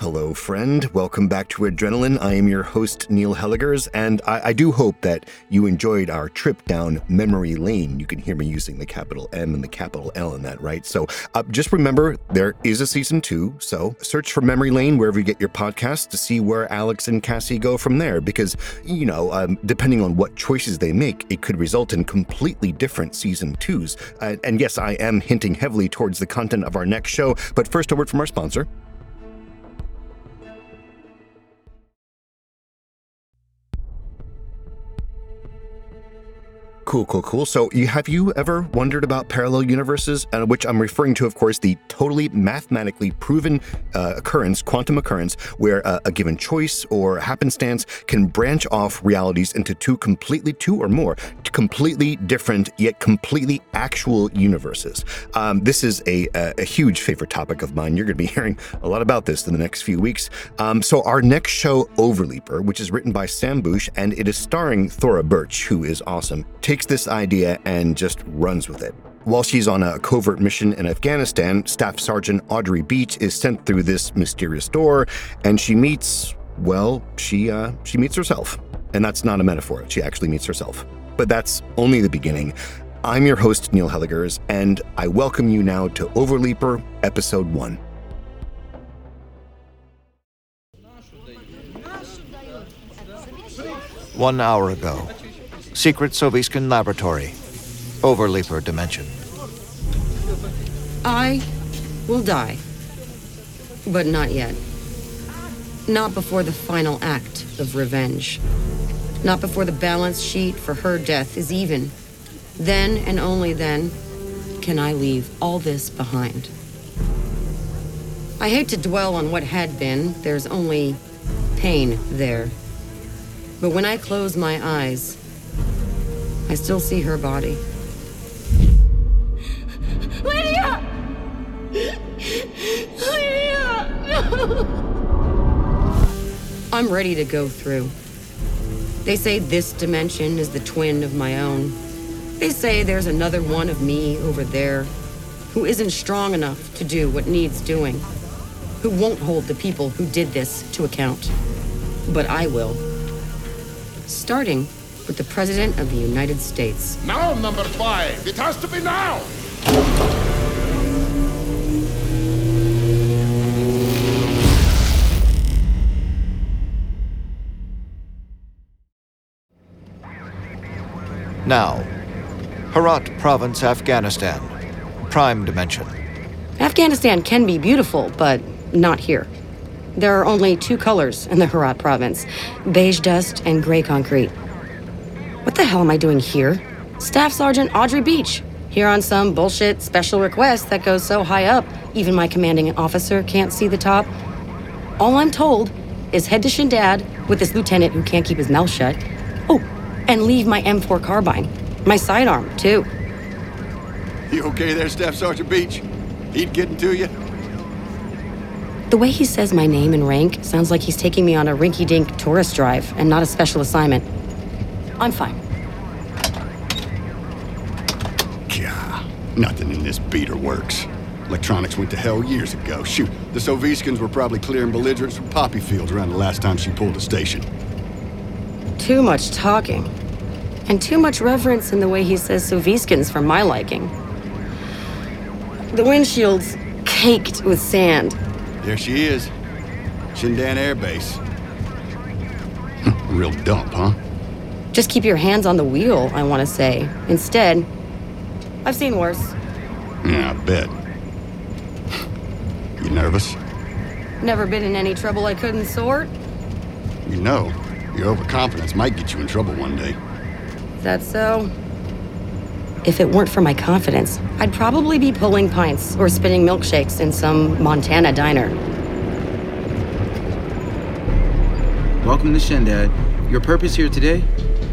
Hello, friend. Welcome back to Adrenaline. I am your host, Neil Hellegers, and I, I, do hope that you enjoyed our trip down memory lane. You can hear me using the capital M and the capital L in that, right? So uh, just remember there is a season two, so search for Memory Lane wherever you get your podcasts to see where Alex and Cassie go from there, because, you know, um, depending on what choices they make, it could result in completely different season twos. Uh, and yes, I am hinting heavily towards the content of our next show, but first, a word from our sponsor. Cool, cool, cool. So, you, have you ever wondered about parallel universes? Uh, which I'm referring to, of course, the totally mathematically proven uh, occurrence, quantum occurrence, where uh, a given choice or happenstance can branch off realities into two completely, two or more, completely different yet completely actual universes. Um, this is a, a, a, huge favorite topic of mine. You're going to be hearing a lot about this in the next few weeks. Um, so, our next show, Overleaper, which is written by Sam Bush and it is starring Thora Birch, who is awesome, takes takes this idea and just runs with it. While she's on a covert mission in Afghanistan, Staff Sergeant Audrey Beach is sent through this mysterious door, and she meets, well, she uh, she meets herself, and that's not a metaphor. She actually meets herself. But that's only the beginning. I'm your host Neil Hellegers, and I welcome you now to Overleaper, Episode One. One hour ago, Secret Soviskan Laboratory. Overleaper Dimension. I will die. But not yet. Not before the final act of revenge. Not before the balance sheet for her death is even. Then and only then can I leave all this behind. I hate to dwell on what had been, there's only pain there. But when I close my eyes, I still see her body. Lydia! Lydia! No! I'm ready to go through. They say this dimension is the twin of my own. They say there's another one of me over there who isn't strong enough to do what needs doing, who won't hold the people who did this to account. But I will. Starting with the President of the United States. Now, number five. It has to be now. Now, Herat Province, Afghanistan. Prime Dimension. Afghanistan can be beautiful, but not here. There are only two colors in the Herat province beige dust and gray concrete. What the hell am I doing here? Staff Sergeant Audrey Beach, here on some bullshit special request that goes so high up, even my commanding officer can't see the top. All I'm told is head to Shindand with this lieutenant who can't keep his mouth shut. Oh, and leave my M4 carbine. My sidearm, too. You okay there, Staff Sergeant Beach? Heat getting to you? The way he says my name and rank sounds like he's taking me on a rinky dink tourist drive and not a special assignment. I'm fine. Gah, nothing in this beater works. Electronics went to hell years ago. Shoot, the Soviskins were probably clearing belligerents from poppy fields around the last time she pulled a station. Too much talking. And too much reverence in the way he says Soviskins for my liking. The windshield's caked with sand. There she is. Shindand Air Base. Real dump, huh? Just keep your hands on the wheel, I want to say. Instead, I've seen worse. Yeah, I bet. You nervous? Never been in any trouble I couldn't sort. You know, your overconfidence might get you in trouble one day. Is that so? If it weren't for my confidence, I'd probably be pulling pints or spinning milkshakes in some Montana diner. Welcome to Shindand. Your purpose here today?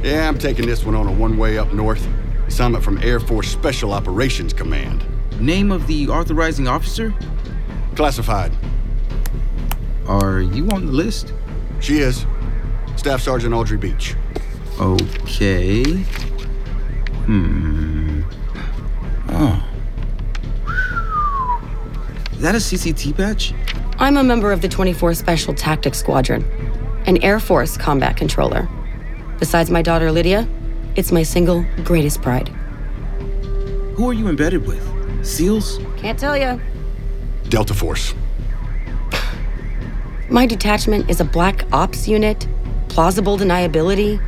Yeah, I'm taking this one on a one-way up north. Assignment from Air Force Special Operations Command. Name of the authorizing officer? Classified. Are you on the list? She is. Staff Sergeant Audrey Beach. Okay. Hmm. Oh. Is that a CCT patch? I'm a member of the 24 Special Tactics Squadron, an Air Force combat controller. Besides my daughter Lydia, it's my single greatest pride. Who are you embedded with? SEALs? Can't tell you. Delta Force. My detachment is a black ops unit, plausible deniability,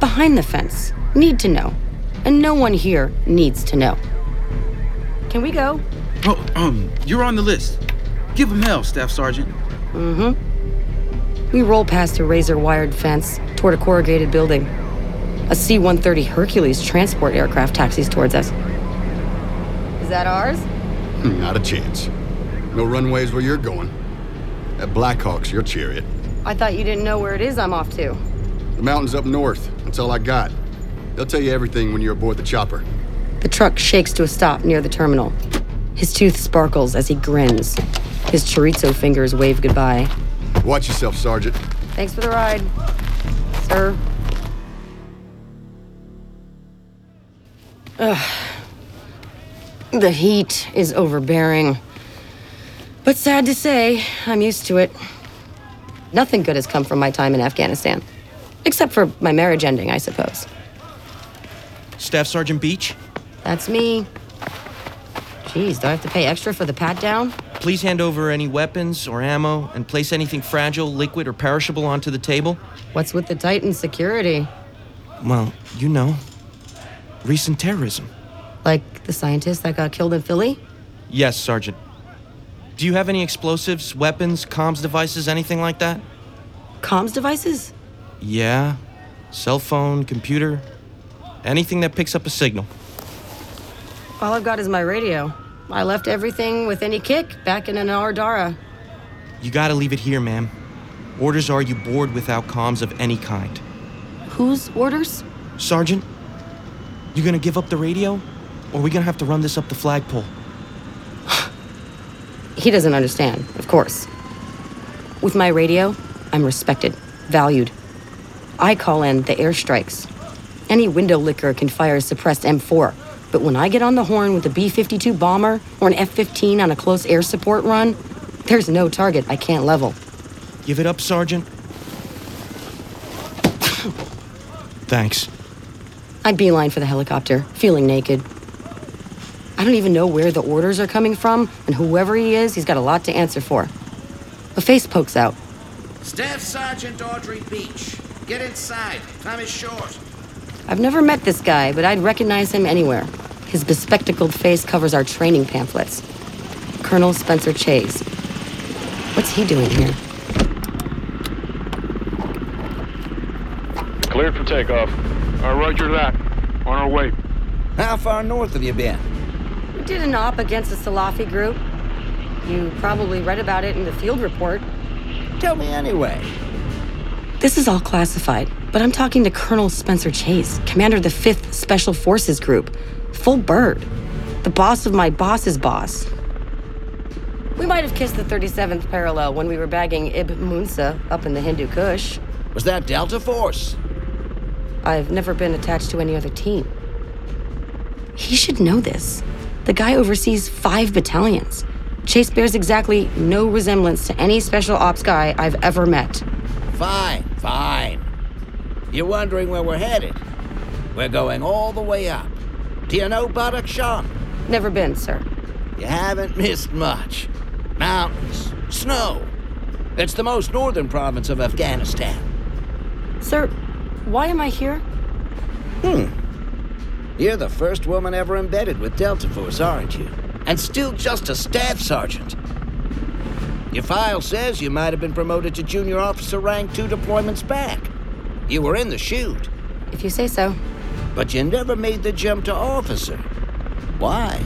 behind the fence, need to know. And no one here needs to know. Can we go? Oh, um, you're on the list. Give him hell, Staff Sergeant. We roll past a razor wired fence toward a corrugated building. A C 130 Hercules transport aircraft taxis towards us. Is that ours? Hmm, not a chance. No runways where you're going. That Blackhawk's your chariot. I thought you didn't know where it is I'm off to. The mountains up north. That's all I got. They'll tell you everything when you're aboard the chopper. The truck shakes to a stop near the terminal. His tooth sparkles as he grins. His chorizo fingers wave goodbye. Watch yourself, Sergeant. Thanks for the ride, sir. Ugh. The heat is overbearing. But sad to say, I'm used to it. Nothing good has come from my time in Afghanistan. Except for my marriage ending, I suppose. Staff Sergeant Beach, That's me. Geez, do I have to pay extra for the pat down? Please hand over any weapons or ammo and place anything fragile, liquid, or perishable onto the table. What's with the Titan security? Well, you know, recent terrorism. Like the scientist that got killed in Philly? Yes, Sergeant. Do you have any explosives, weapons, comms devices, anything like that? Comms devices? Yeah. Cell phone, computer, anything that picks up a signal. All I've got is my radio. I left everything with any kick back in an Ardara. You gotta leave it here, ma'am. Orders are you board without comms of any kind. Whose orders? Sergeant, you gonna give up the radio? Or are we gonna have to run this up the flagpole? He doesn't understand, of course. With my radio, I'm respected, valued. I call in the airstrikes. Any window licker can fire a suppressed M4, but when I get on the horn with a B 52 bomber or an F 15 on a close air support run, there's no target I can't level. Give it up, Sergeant. Thanks. I beeline for the helicopter, feeling naked. I don't even know where the orders are coming from, and whoever he is, he's got a lot to answer for. A face pokes out. Staff Sergeant Audrey Beach. Get inside. Time is short. I've never met this guy, but I'd recognize him anywhere. His bespectacled face covers our training pamphlets. Colonel Spencer Chase. What's he doing here? Cleared for takeoff. Uh, roger that. On our way. How far north have you been? We did an op against the Salafi group. You probably read about it in the field report. Tell me anyway. This is all classified, but I'm talking to Colonel Spencer Chase, commander of the 5th Special Forces Group. Full bird. The boss of my boss's boss. We might have kissed the 37th parallel when we were bagging Ib Munsa up in the Hindu Kush. Was that Delta Force? I've never been attached to any other team. He should know this. The guy oversees five battalions. Chase bears exactly no resemblance to any special ops guy I've ever met. Fine, fine. You're wondering where we're headed? We're going all the way up. Do you know Badakhshan? Never been, sir. You haven't missed much. Mountains, snow. It's the most northern province of Afghanistan. Sir, why am I here? Hmm. You're the first woman ever embedded with Delta Force, aren't you? And still just a staff sergeant. Your file says you might have been promoted to junior officer rank two deployments back. You were in the chute, If you say so. But you never made the jump to officer. Why?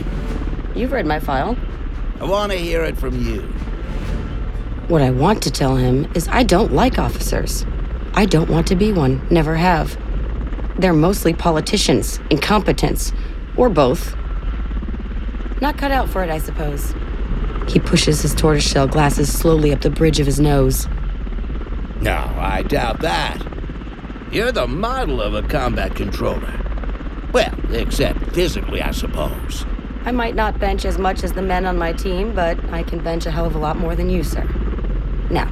You've read my file. I want to hear it from you. What I want to tell him is I don't like officers. I don't want to be one, never have. They're mostly politicians, incompetents, or both. Not cut out for it, I suppose. He pushes his tortoiseshell glasses slowly up the bridge of his nose. No, I doubt that. You're the model of a combat controller. Well, except physically, I suppose. I might not bench as much as the men on my team, but I can bench a hell of a lot more than you, sir. Now,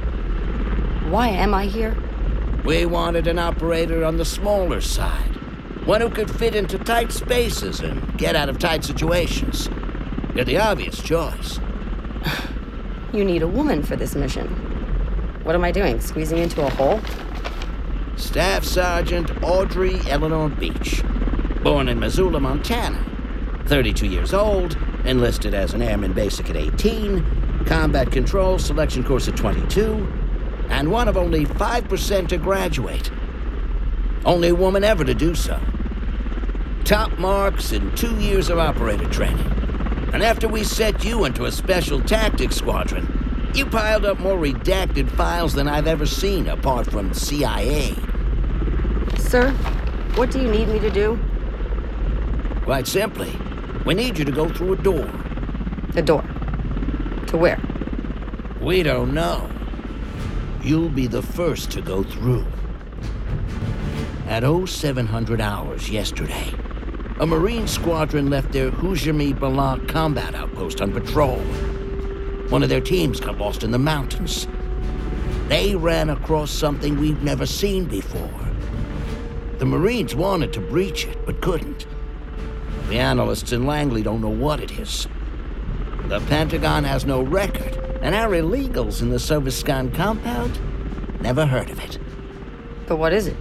why am I here? We wanted an operator on the smaller side. One who could fit into tight spaces and get out of tight situations. You're the obvious choice. You need a woman for this mission. What am I doing? Squeezing into a hole? Staff Sergeant Audrey Eleanor Beach. Born in Missoula, Montana. 32 years old, enlisted as an airman basic at 18, combat control selection course at 22, and one of only 5% to graduate. Only woman ever to do so. Top marks in two years of operator training. And after we set you into a special tactics squadron, you piled up more redacted files than I've ever seen apart from CIA. Sir, what do you need me to do? Quite simply, we need you to go through a door. The door. To where? We don't know. You'll be the first to go through. At 0700 hours yesterday, a Marine squadron left their Hujami Balak combat outpost on patrol. One of their teams got lost in the mountains. They ran across something we've never seen before. The Marines wanted to breach it, but couldn't. The analysts in Langley don't know what it is. The Pentagon has no record, and our illegals in the Soviscan compound never heard of it. But what is it?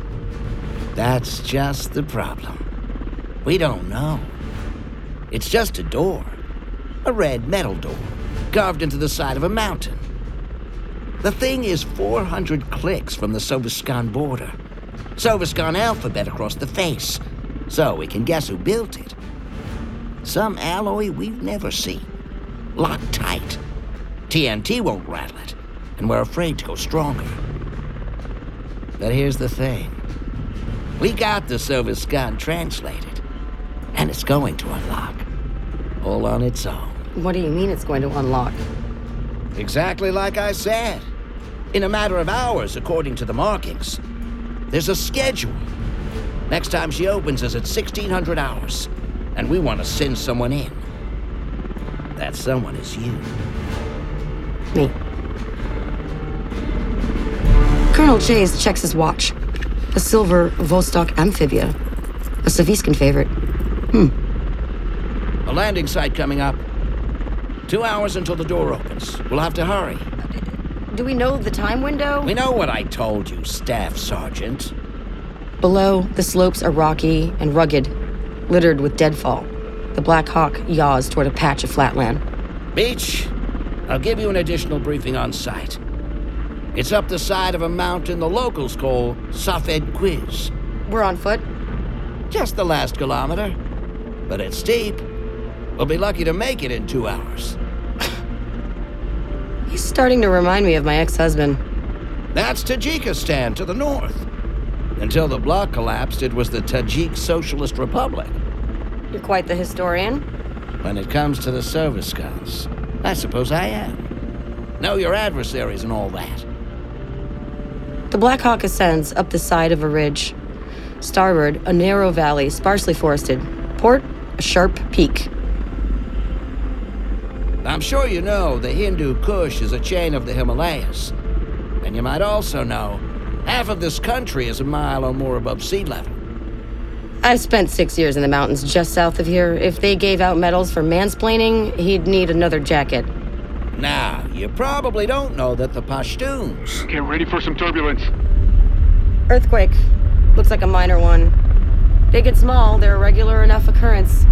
That's just the problem. We don't know. It's just a door. A red metal door, carved into the side of a mountain. The thing is 400 clicks from the Soviscan border. Soviscan alphabet across the face. So we can guess who built it. Some alloy we've never seen. Locked tight. TNT won't rattle it, and we're afraid to go stronger. But here's the thing. We got the Soviscan translated, and it's going to unlock. All on its own. What do you mean it's going to unlock? Exactly like I said. In a matter of hours, according to the markings. There's a schedule. Next time she opens is at 1600 hours, and we want to send someone in. That someone is you. Me. Colonel Chase checks his watch. A silver Vostok amphibia. A Saviskin favorite. Hmm. A landing site coming up. Two hours until the door opens. We'll have to hurry. Do we know the time window? We know what I told you, Staff Sergeant. Below, the slopes are rocky and rugged, littered with deadfall. The Black Hawk yaws toward a patch of flatland. Beach, I'll give you an additional briefing on site. It's up the side of a mountain the locals call Safed Quiz. We're on foot? Just the last kilometer. But it's steep. We'll be lucky to make it in two hours. Starting to remind me of my ex husband. That's Tajikistan to the north. Until the bloc collapsed, it was the Tajik Socialist Republic. You're quite the historian. When it comes to the service guns, I suppose I am. Know your adversaries and all that. The Black Hawk ascends up the side of a ridge. Starboard, a narrow valley, sparsely forested. Port, a sharp peak. I'm sure you know the Hindu Kush is a chain of the Himalayas. And you might also know half of this country is a mile or more above sea level. I've spent six years in the mountains just south of here. If they gave out medals for mansplaining, he'd need another jacket. Now, you probably don't know that the Pashtuns. Get ready for some turbulence. Earthquake. Looks like a minor one. Big and small, they're a regular enough occurrence.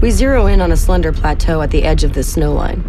We zero in on a slender plateau at the edge of the snow line.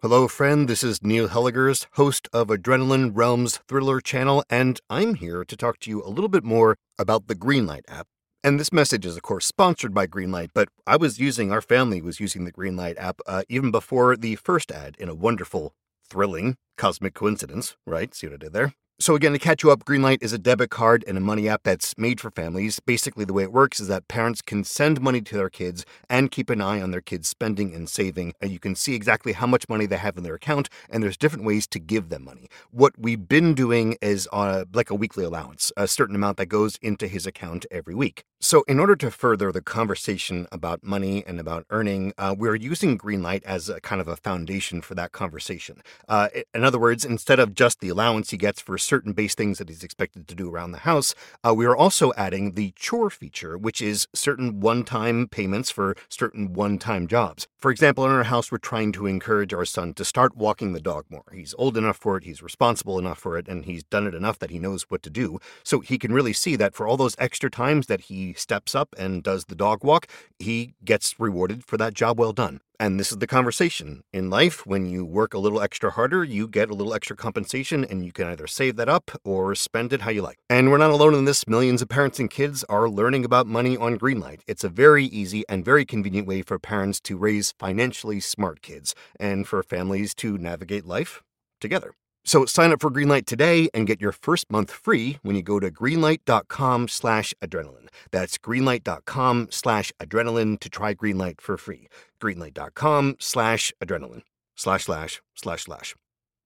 Hello, friend. This is Neil Hellegers, host of Adrenaline Realms Thriller channel, and I'm here to talk to you a little bit more about the Greenlight app. And this message is, of course, sponsored by Greenlight, but I was using, our family was using the Greenlight app uh, even before the first ad in a wonderful, thrilling, cosmic coincidence, right? See what I did there? So, again, to catch you up, Greenlight is a debit card and a money app that's made for families. Basically, the way it works is that parents can send money to their kids and keep an eye on their kids' spending and saving. And you can see exactly how much money they have in their account, and there's different ways to give them money. What we've been doing is uh, like a weekly allowance, a certain amount that goes into his account every week. So, in order to further the conversation about money and about earning, uh, we're using Greenlight as a kind of a foundation for that conversation. Uh, in other words, instead of just the allowance he gets for certain base things that he's expected to do around the house, uh, we are also adding the chore feature, which is certain one time payments for certain one time jobs. For example, in our house, we're trying to encourage our son to start walking the dog more. He's old enough for it, he's responsible enough for it, and he's done it enough that he knows what to do. So he can really see that for all those extra times that he steps up and does the dog walk, he gets rewarded for that job well done. And this is the conversation. In life, when you work a little extra harder, you get a little extra compensation, and you can either save that up or spend it how you like. And we're not alone in this. Millions of parents and kids are learning about money on Greenlight. It's a very easy and very convenient way for parents to raise financially smart kids and for families to navigate life together. So sign up for Greenlight today and get your first month free when you go to greenlight.com slash adrenaline. That's greenlight.com slash adrenaline to try Greenlight for free. Greenlight.com slash adrenaline. Slash slash slash slash.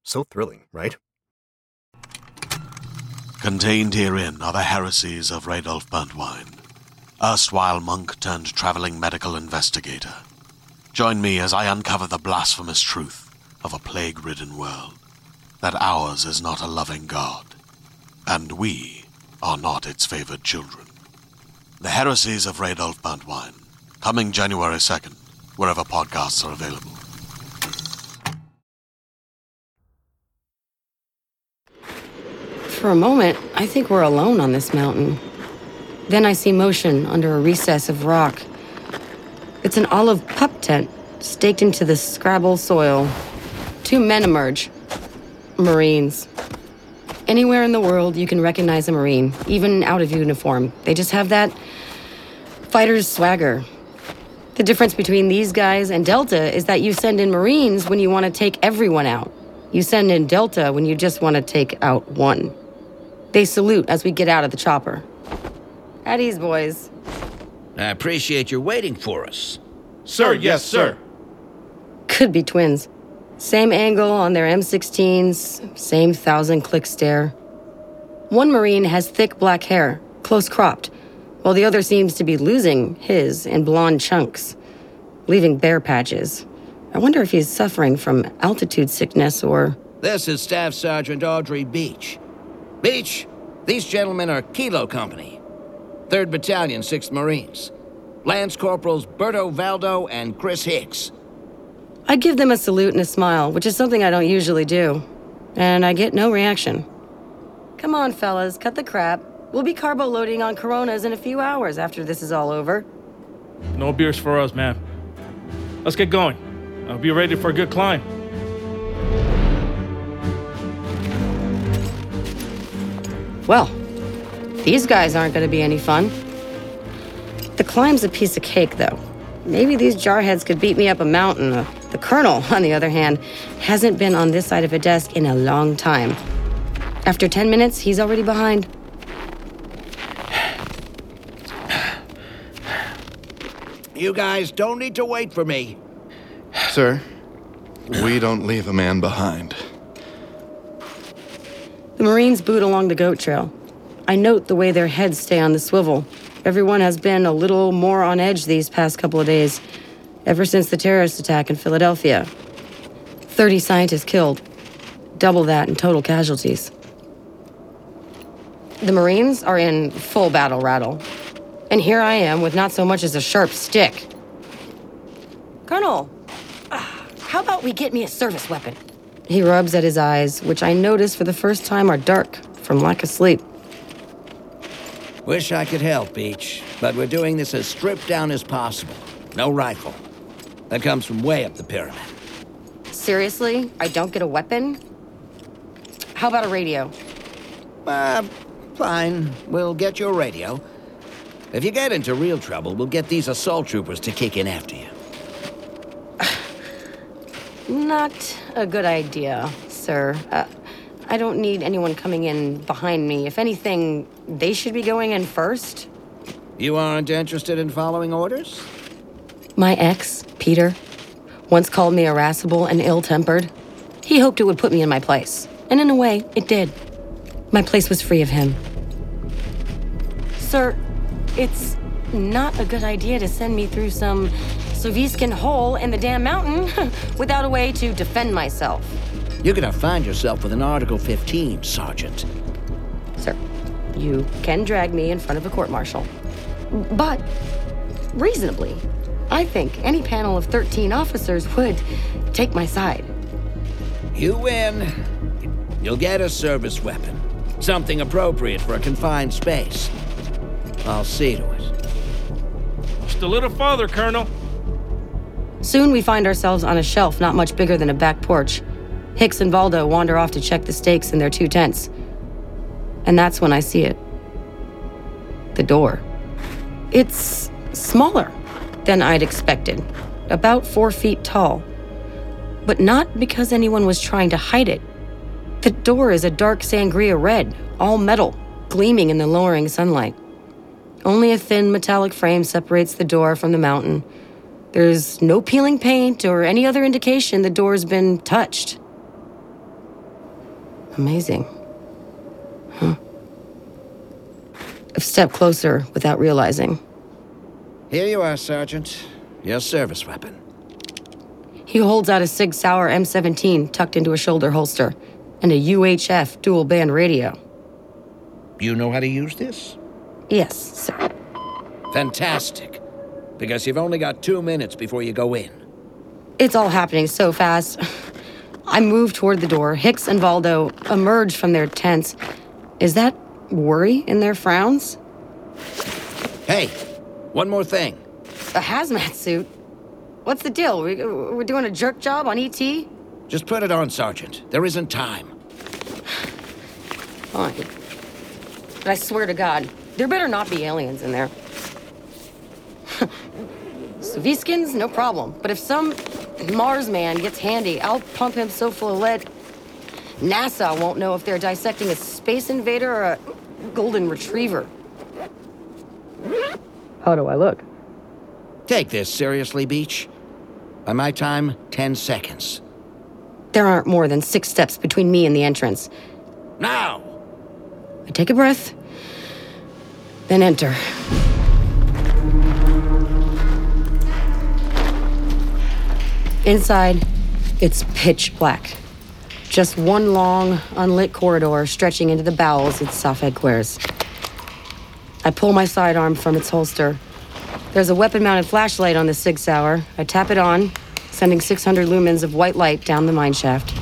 So thrilling, right? Contained herein are the heresies of Radolf Burntwine, erstwhile monk turned traveling medical investigator. Join me as I uncover the blasphemous truth of a plague ridden world that ours is not a loving God, and we are not its favored children. The Heresies of Radolf Burntwine, coming January 2nd, wherever podcasts are available. For a moment, I think we're alone on this mountain. Then I see motion under a recess of rock. It's an olive pup tent staked into the scrabble soil. Two men emerge. Marines. Anywhere in the world, you can recognize a Marine, even out of uniform. They just have that fighter's swagger. The difference between these guys and Delta is that you send in Marines when you want to take everyone out. You send in Delta when you just want to take out one. They salute as we get out of the chopper. At ease, boys. I appreciate your waiting for us. Sir, yes, sir. Could be twins. Same angle on their M16s, same thousand click stare. One Marine has thick black hair, close cropped, while the other seems to be losing his in blonde chunks, leaving bare patches. I wonder if he's suffering from altitude sickness or. This is Staff Sergeant Audrey Beach. Beach, these gentlemen are Kilo Company, 3rd Battalion, 6th Marines. Lance Corporals Berto Valdo and Chris Hicks. I give them a salute and a smile, which is something I don't usually do. And I get no reaction. Come on, fellas, cut the crap. We'll be carbo loading on Coronas in a few hours after this is all over. No beers for us, man. Let's get going. I'll be ready for a good climb. Well, these guys aren't going to be any fun. The climb's a piece of cake, though. Maybe these jarheads could beat me up a mountain. Uh, the colonel, on the other hand, hasn't been on this side of a desk in a long time. After 10 minutes, he's already behind. You guys don't need to wait for me. Sir, we don't leave a man behind. The Marines boot along the goat trail. I note the way their heads stay on the swivel. Everyone has been a little more on edge these past couple of days, ever since the terrorist attack in Philadelphia. 30 scientists killed, double that in total casualties. The Marines are in full battle rattle. And here I am with not so much as a sharp stick. Colonel, ah, how about we get me a service weapon? He rubs at his eyes, which I notice for the first time are dark from lack of sleep. Wish I could help, Beach, but we're doing this as stripped down as possible. No rifle. That comes from way up the pyramid. Seriously? I don't get a weapon? How about a radio? Uh, fine. We'll get your radio. If you get into real trouble, we'll get these assault troopers to kick in after you. Not a good idea, sir. Uh, I don't need anyone coming in behind me. If anything, they should be going in first. You aren't interested in following orders? My ex, Peter, once called me irascible and ill tempered. He hoped it would put me in my place. And in a way, it did. My place was free of him. Sir, it's not a good idea to send me through some Soviskin hole in the damn mountain without a way to defend myself. You're gonna find yourself with an Article 15, Sergeant. Sir, you can drag me in front of a court martial. But, reasonably, I think any panel of 13 officers would take my side. You win. You'll get a service weapon. Something appropriate for a confined space. I'll see to it. Just a little farther, Colonel. Soon we find ourselves on a shelf not much bigger than a back porch. Hicks and Valdo wander off to check the stakes in their two tents. And that's when I see it. The door. It's smaller than I'd expected, about four feet tall. But not because anyone was trying to hide it. The door is a dark sangria red, all metal, gleaming in the lowering sunlight. Only a thin metallic frame separates the door from the mountain. There's no peeling paint or any other indication the door's been touched. Amazing. Huh. I've stepped closer without realizing. Here you are, Sergeant. Your service weapon. He holds out a Sig Sauer M17 tucked into a shoulder holster and a UHF dual band radio. You know how to use this? Yes, sir. Fantastic. Because you've only got two minutes before you go in. It's all happening so fast. I move toward the door. Hicks and Valdo emerge from their tents. Is that worry in their frowns? Hey, one more thing. A hazmat suit? What's the deal? We, we're doing a jerk job on ET? Just put it on, Sergeant. There isn't time. Oh, Fine. But I swear to God, there better not be aliens in there. Soviskins, no problem. But if some Mars man gets handy, I'll pump him so full of lead. NASA won't know if they're dissecting a space invader or a golden retriever. How do I look? Take this seriously, Beach. By my time, 10 seconds. There aren't more than six steps between me and the entrance. Now! I take a breath, then enter. Inside, it's pitch black. Just one long, unlit corridor stretching into the bowels of Safed Quers. I pull my sidearm from its holster. There's a weapon mounted flashlight on the Sig Sauer. I tap it on, sending 600 lumens of white light down the mine shaft.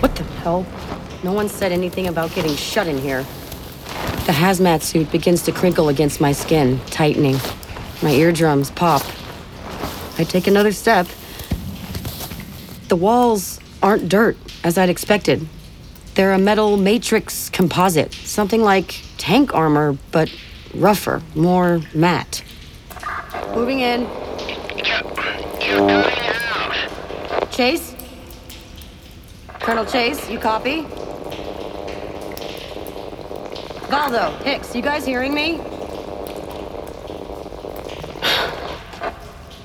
What the hell? No one said anything about getting shut in here. The hazmat suit begins to crinkle against my skin, tightening. My eardrums pop. I take another step. The walls aren't dirt, as I'd expected. They're a metal matrix composite, something like tank armor, but rougher, more matte. Moving in. You're coming out. Chase? Colonel Chase, you copy? Valdo, Hicks, you guys hearing me?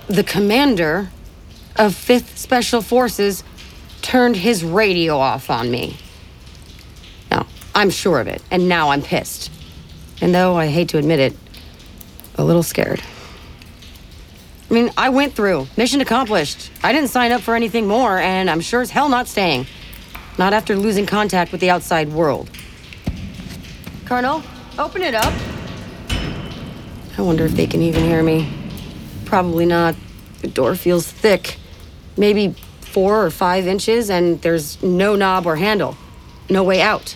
The commander of 5th Special Forces turned his radio off on me. I'm sure of it, and now I'm pissed. And though I hate to admit it, a little scared. I mean, I went through, mission accomplished. I didn't sign up for anything more, and I'm sure as hell not staying. Not after losing contact with the outside world. Colonel, open it up. I wonder if they can even hear me. Probably not. The door feels thick. Maybe four or five inches, and there's no knob or handle. No way out.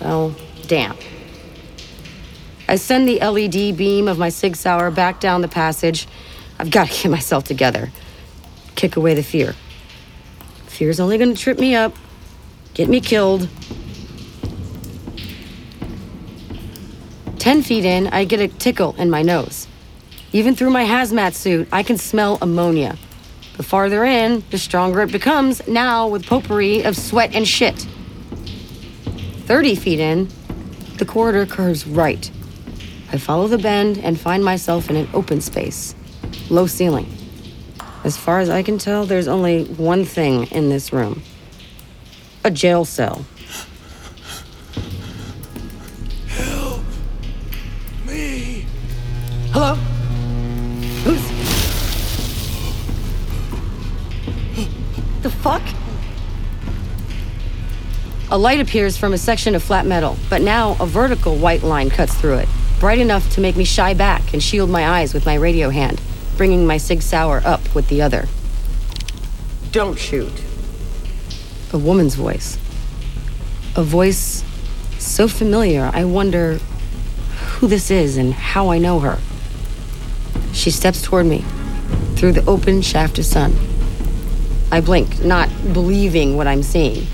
Well, damn. I send the LED beam of my Sig Sauer back down the passage. I've got to get myself together. Kick away the fear. Fear's only gonna trip me up, get me killed. Ten feet in, I get a tickle in my nose. Even through my hazmat suit, I can smell ammonia. The farther in, the stronger it becomes, now with potpourri of sweat and shit. 30 feet in, the corridor curves right. I follow the bend and find myself in an open space. Low ceiling. As far as I can tell, there's only one thing in this room a jail cell. Help me. Hello? Who's. The fuck? A light appears from a section of flat metal, but now a vertical white line cuts through it, bright enough to make me shy back and shield my eyes with my radio hand, bringing my Sig Sauer up with the other. Don't shoot. A woman's voice. A voice so familiar, I wonder who this is and how I know her. She steps toward me through the open shaft of sun. I blink, not believing what I'm seeing.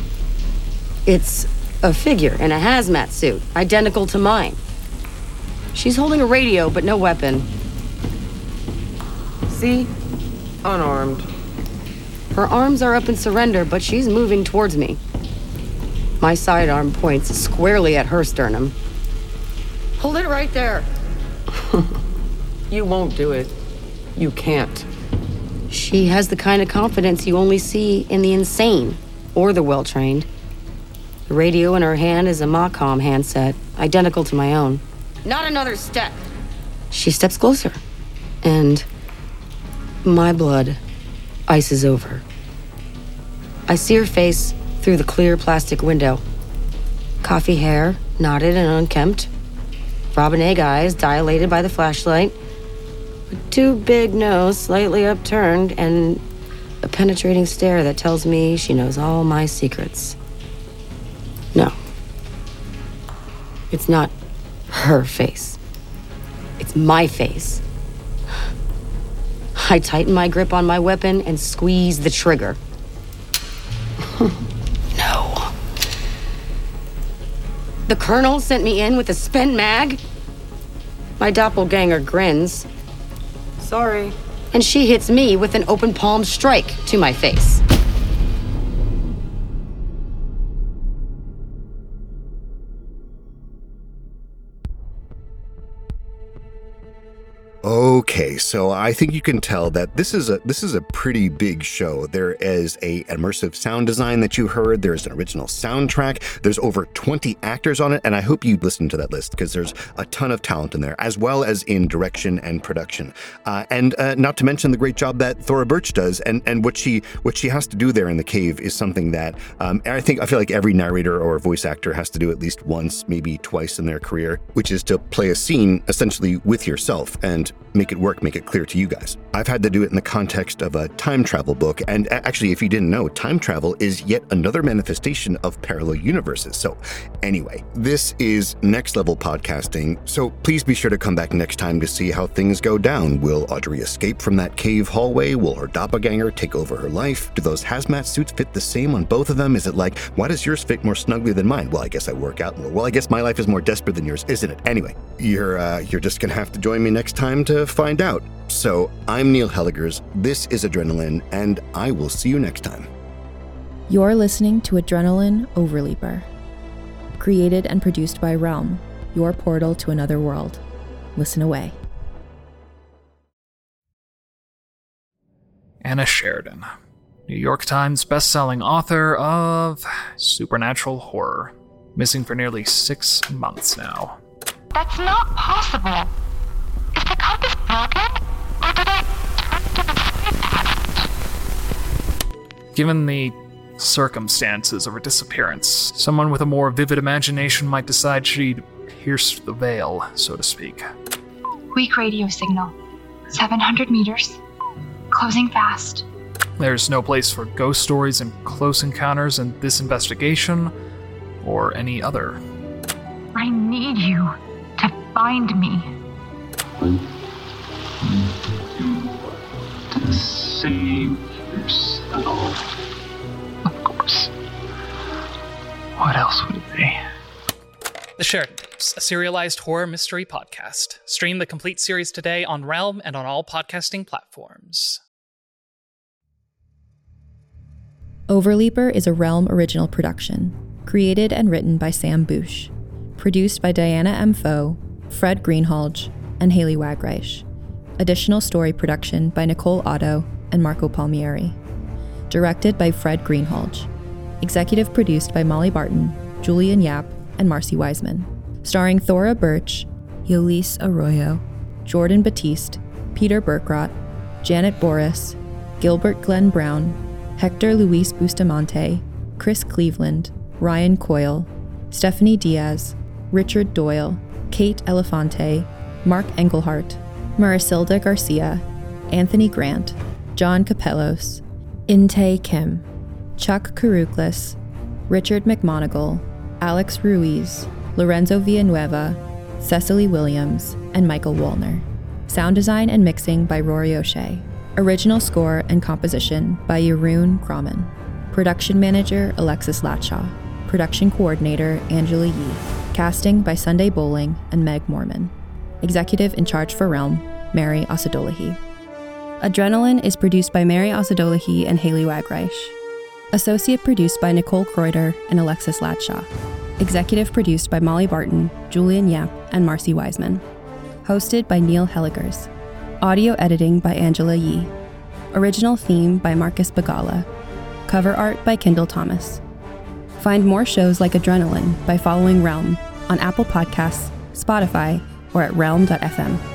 It's a figure in a hazmat suit, identical to mine. She's holding a radio, but no weapon. See? Unarmed. Her arms are up in surrender, but she's moving towards me. My sidearm points squarely at her sternum. Hold it right there. you won't do it. You can't. She has the kind of confidence you only see in the insane or the well trained. The radio in her hand is a Macom handset, identical to my own. Not another step. She steps closer, and my blood ices over. I see her face through the clear plastic window. Coffee hair, knotted and unkempt. Robin egg eyes dilated by the flashlight. A too big nose slightly upturned and a penetrating stare that tells me she knows all my secrets. It's not her face. It's my face. I tighten my grip on my weapon and squeeze the trigger. no. The colonel sent me in with a spent mag? My doppelganger grins. Sorry. And she hits me with an open palm strike to my face. Okay, so I think you can tell that this is a this is a pretty big show. There is a immersive sound design that you heard. There's an original soundtrack. There's over 20 actors on it, and I hope you listen to that list because there's a ton of talent in there, as well as in direction and production. Uh, and uh, not to mention the great job that Thora Birch does, and and what she what she has to do there in the cave is something that um, I think I feel like every narrator or voice actor has to do at least once, maybe twice in their career, which is to play a scene essentially with yourself and make it work, make it clear to you guys. I've had to do it in the context of a time travel book, and actually, if you didn't know, time travel is yet another manifestation of parallel universes. So, anyway, this is next level podcasting, so please be sure to come back next time to see how things go down. Will Audrey escape from that cave hallway? Will her doppelganger take over her life? Do those hazmat suits fit the same on both of them? Is it like, why does yours fit more snugly than mine? Well, I guess I work out more. Well, I guess my life is more desperate than yours, isn't it? Anyway, you're uh, you're just gonna have to join me next time to find out. So, I'm Neil Hellegers, this is Adrenaline, and I will see you next time. You're listening to Adrenaline Overleaper. Created and produced by Realm, your portal to another world. Listen away. Anna Sheridan, New York Times bestselling author of supernatural horror, missing for nearly six months now. That's not possible. Is the compass broken? Or did I turn to the side Given the circumstances of her disappearance, someone with a more vivid imagination might decide she'd pierce the veil, so to speak. Weak radio signal. 700 meters. Closing fast. There's no place for ghost stories and close encounters in this investigation, or any other. I need you to find me. Hmm? To save yourself. Of course. What else would it be? The Sheridan Tapes, a serialized horror mystery podcast. Stream the complete series today on Realm and on all podcasting platforms. Overleaper is a Realm original production, created and written by Sam Bush, produced by Diana M. Foe, Fred Greenhalgh, and Haley Wagreich. Additional story production by Nicole Otto and Marco Palmieri. Directed by Fred Greenhalgh. Executive produced by Molly Barton, Julian Yap, and Marcy Wiseman. Starring Thora Birch, Yolise Arroyo, Jordan Batiste, Peter Berkrot, Janet Boris, Gilbert Glenn Brown, Hector Luis Bustamante, Chris Cleveland, Ryan Coyle, Stephanie Diaz, Richard Doyle, Kate Elefante, Mark Engelhart, Marisilda Garcia, Anthony Grant, John Capellos, Inte Kim, Chuck Karuklis, Richard McMonigal, Alex Ruiz, Lorenzo Villanueva, Cecily Williams, and Michael Wallner. Sound design and mixing by Rory O'Shea. Original score and composition by Jeroen Grauman. Production manager Alexis Latshaw. Production coordinator Angela Yee. Casting by Sunday Boling and Meg Morman. Executive in charge for Realm, Mary Osadolahi. Adrenaline is produced by Mary Osadolahi and Haley Wagreich. Associate produced by Nicole Kreuter and Alexis Latshaw. Executive produced by Molly Barton, Julian Yap, and Marcy Wiseman. Hosted by Neil Hellegers. Audio editing by Angela Yee. Original theme by Marcus Bagala. Cover art by Kendall Thomas. Find more shows like Adrenaline by following Realm on Apple Podcasts, Spotify, or at realm.fm.